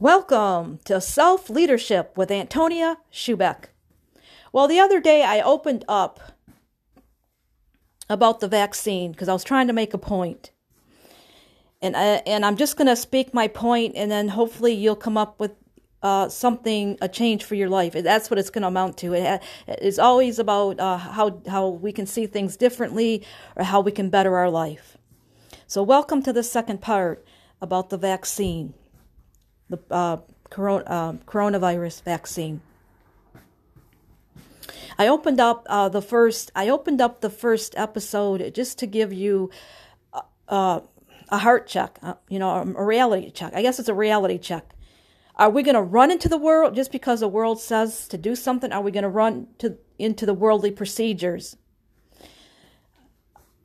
Welcome to Self Leadership with Antonia Schubeck. Well, the other day I opened up about the vaccine because I was trying to make a point. And, I, and I'm just going to speak my point, and then hopefully you'll come up with uh, something, a change for your life. That's what it's going to amount to. It, it's always about uh, how, how we can see things differently or how we can better our life. So, welcome to the second part about the vaccine the uh, corona, uh, coronavirus vaccine. I opened up uh, the first. I opened up the first episode just to give you uh, uh, a heart check. Uh, you know, a reality check. I guess it's a reality check. Are we going to run into the world just because the world says to do something? Are we going to run to into the worldly procedures?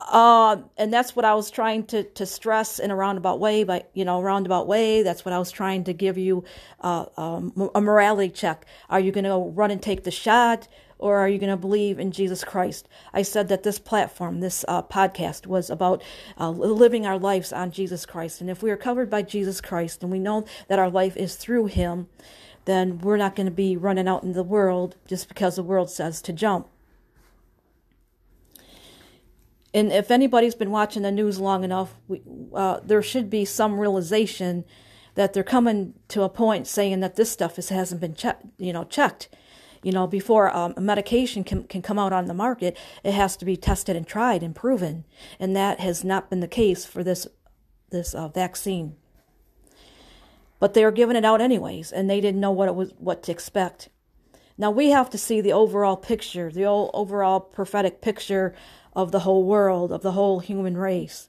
Uh, and that's what I was trying to, to stress in a roundabout way, but you know, roundabout way. That's what I was trying to give you uh, um, a morality check. Are you going to run and take the shot, or are you going to believe in Jesus Christ? I said that this platform, this uh, podcast, was about uh, living our lives on Jesus Christ, and if we are covered by Jesus Christ, and we know that our life is through Him, then we're not going to be running out in the world just because the world says to jump. And if anybody's been watching the news long enough, we, uh, there should be some realization that they're coming to a point saying that this stuff is, hasn't been checked, you know, checked. You know, before um, a medication can, can come out on the market, it has to be tested and tried and proven, and that has not been the case for this this uh, vaccine. But they are giving it out anyways, and they didn't know what it was, what to expect. Now we have to see the overall picture, the overall prophetic picture of the whole world, of the whole human race.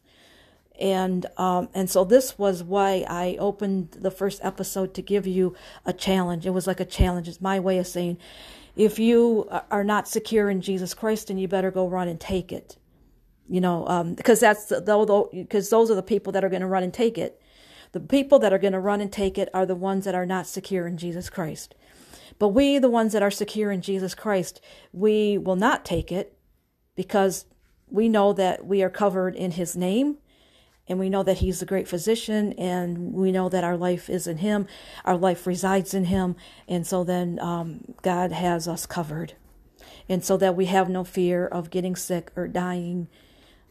And um, and so this was why I opened the first episode to give you a challenge. It was like a challenge. It's my way of saying, if you are not secure in Jesus Christ, then you better go run and take it. You know, um, because that's though because those are the people that are going to run and take it. The people that are going to run and take it are the ones that are not secure in Jesus Christ. But we, the ones that are secure in Jesus Christ, we will not take it because we know that we are covered in his name and we know that he's the great physician and we know that our life is in him. Our life resides in him and so then um, god has us covered. And so that we have no fear of getting sick or dying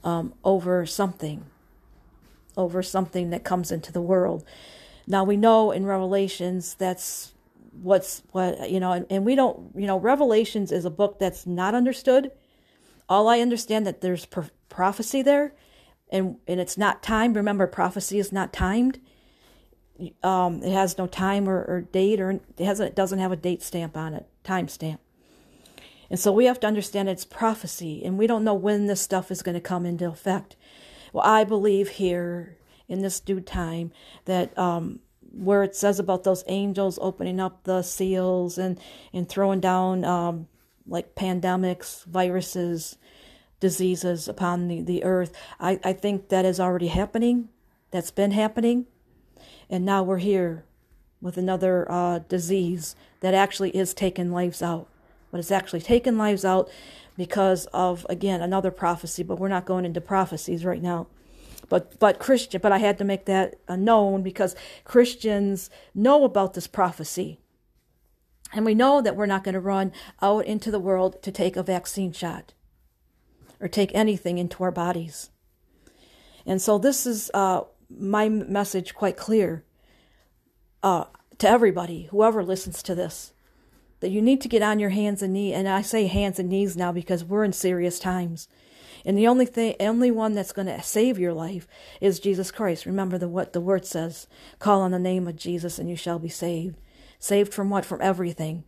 um, over something over something that comes into the world. Now we know in revelations that's what's what you know and, and we don't you know revelations is a book that's not understood all I understand that there's pro- prophecy there, and and it's not timed. Remember, prophecy is not timed. Um, it has no time or, or date, or it has it doesn't have a date stamp on it, time stamp. And so we have to understand it's prophecy, and we don't know when this stuff is going to come into effect. Well, I believe here in this due time that um, where it says about those angels opening up the seals and and throwing down um, like pandemics, viruses, diseases upon the, the earth. I, I think that is already happening. That's been happening. And now we're here with another uh, disease that actually is taking lives out. But it's actually taking lives out because of, again, another prophecy, but we're not going into prophecies right now. But but Christian, but I had to make that uh, known because Christians know about this prophecy. And we know that we're not going to run out into the world to take a vaccine shot or take anything into our bodies. And so this is uh, my message quite clear uh, to everybody, whoever listens to this, that you need to get on your hands and knees. And I say hands and knees now because we're in serious times. And the only thing, only one that's going to save your life is Jesus Christ. Remember the what the word says: "Call on the name of Jesus, and you shall be saved." Saved from what? From everything.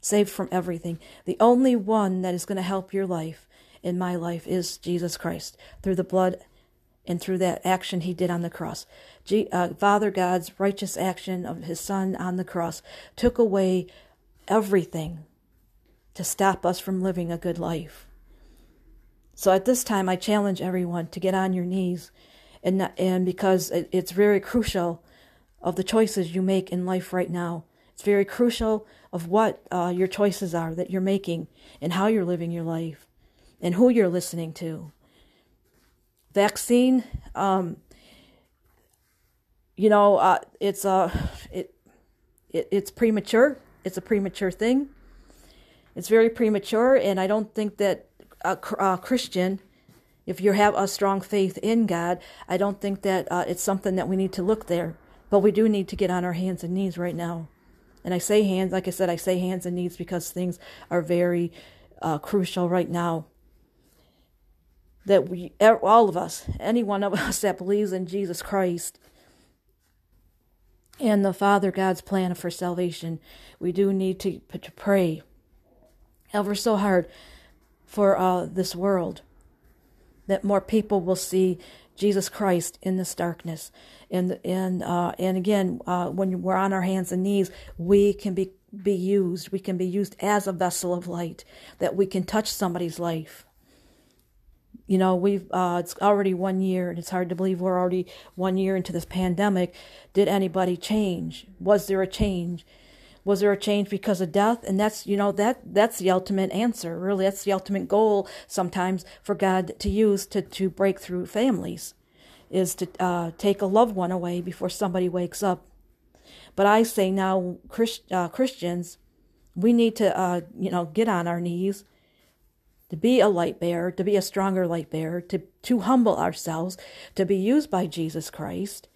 Saved from everything. The only one that is going to help your life in my life is Jesus Christ through the blood and through that action he did on the cross. G- uh, Father God's righteous action of his Son on the cross took away everything to stop us from living a good life. So at this time, I challenge everyone to get on your knees, and and because it, it's very crucial of the choices you make in life right now. It's very crucial of what uh, your choices are that you're making and how you're living your life and who you're listening to. Vaccine, um, you know, uh, it's a uh, it it, it's premature. It's a premature thing. It's very premature, and I don't think that a, a Christian, if you have a strong faith in God, I don't think that uh, it's something that we need to look there. But we do need to get on our hands and knees right now. And I say hands, like I said, I say hands and knees because things are very uh, crucial right now. That we, all of us, any one of us that believes in Jesus Christ and the Father God's plan for salvation, we do need to, to pray ever so hard for uh, this world that more people will see Jesus Christ in this darkness. And and uh, and again, uh, when we're on our hands and knees, we can be be used. We can be used as a vessel of light that we can touch somebody's life. You know, we've uh, it's already one year, and it's hard to believe we're already one year into this pandemic. Did anybody change? Was there a change? Was there a change because of death? And that's, you know, that that's the ultimate answer. Really, that's the ultimate goal sometimes for God to use to, to break through families is to uh, take a loved one away before somebody wakes up. But I say now, Christ, uh, Christians, we need to, uh, you know, get on our knees to be a light bearer, to be a stronger light bearer, to, to humble ourselves, to be used by Jesus Christ,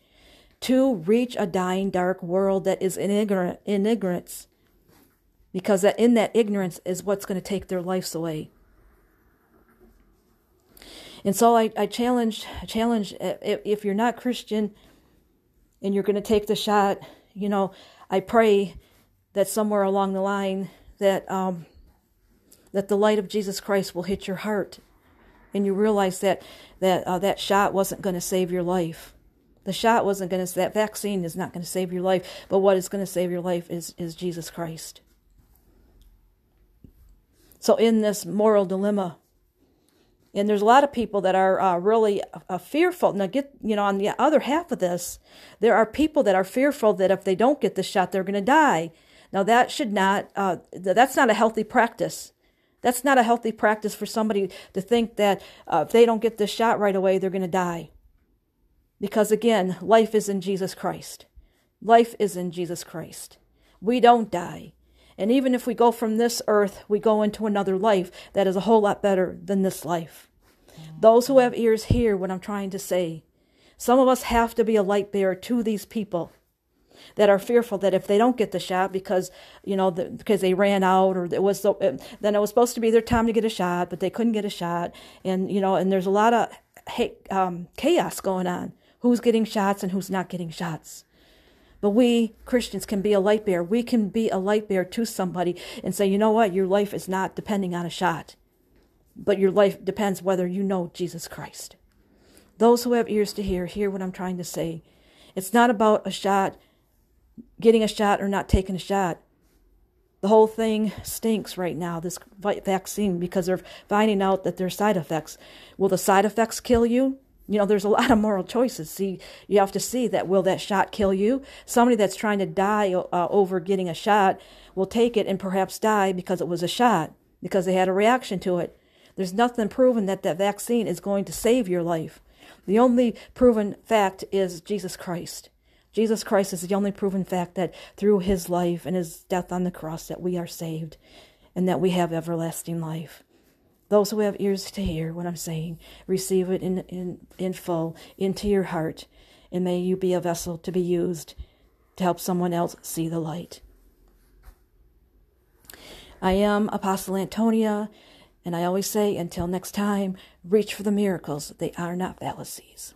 to reach a dying, dark world that is in, ignorant, in ignorance, because that in that ignorance is what's going to take their lives away. And so I, I challenge, challenge if, you're not Christian and you're going to take the shot, you know, I pray that somewhere along the line that um, that the light of Jesus Christ will hit your heart, and you realize that that uh, that shot wasn't going to save your life. The shot wasn't going to, that vaccine is not going to save your life, but what is going to save your life is, is Jesus Christ. So, in this moral dilemma, and there's a lot of people that are uh, really uh, fearful. Now, get you know, on the other half of this, there are people that are fearful that if they don't get the shot, they're going to die. Now, that should not. Uh, that's not a healthy practice. That's not a healthy practice for somebody to think that uh, if they don't get the shot right away, they're going to die. Because again, life is in Jesus Christ. Life is in Jesus Christ. We don't die. And even if we go from this earth, we go into another life that is a whole lot better than this life. Those who have ears hear what I'm trying to say. Some of us have to be a light bearer to these people that are fearful that if they don't get the shot because you know the, because they ran out or it was so, then it was supposed to be their time to get a shot but they couldn't get a shot and you know and there's a lot of um, chaos going on who's getting shots and who's not getting shots. But we Christians can be a light bearer. We can be a light bearer to somebody and say, you know what, your life is not depending on a shot, but your life depends whether you know Jesus Christ. Those who have ears to hear, hear what I'm trying to say. It's not about a shot, getting a shot or not taking a shot. The whole thing stinks right now, this vaccine, because they're finding out that there's side effects. Will the side effects kill you? You know, there's a lot of moral choices. See, you have to see that will that shot kill you? Somebody that's trying to die uh, over getting a shot will take it and perhaps die because it was a shot, because they had a reaction to it. There's nothing proven that that vaccine is going to save your life. The only proven fact is Jesus Christ. Jesus Christ is the only proven fact that through his life and his death on the cross that we are saved and that we have everlasting life. Those who have ears to hear what I'm saying, receive it in, in, in full into your heart, and may you be a vessel to be used to help someone else see the light. I am Apostle Antonia, and I always say, until next time, reach for the miracles. They are not fallacies.